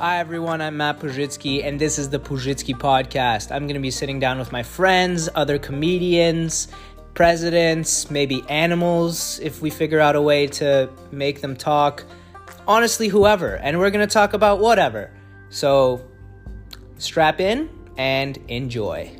Hi everyone, I'm Matt Puzhitsky, and this is the Puzhitsky Podcast. I'm going to be sitting down with my friends, other comedians, presidents, maybe animals, if we figure out a way to make them talk. Honestly, whoever. And we're going to talk about whatever. So strap in and enjoy.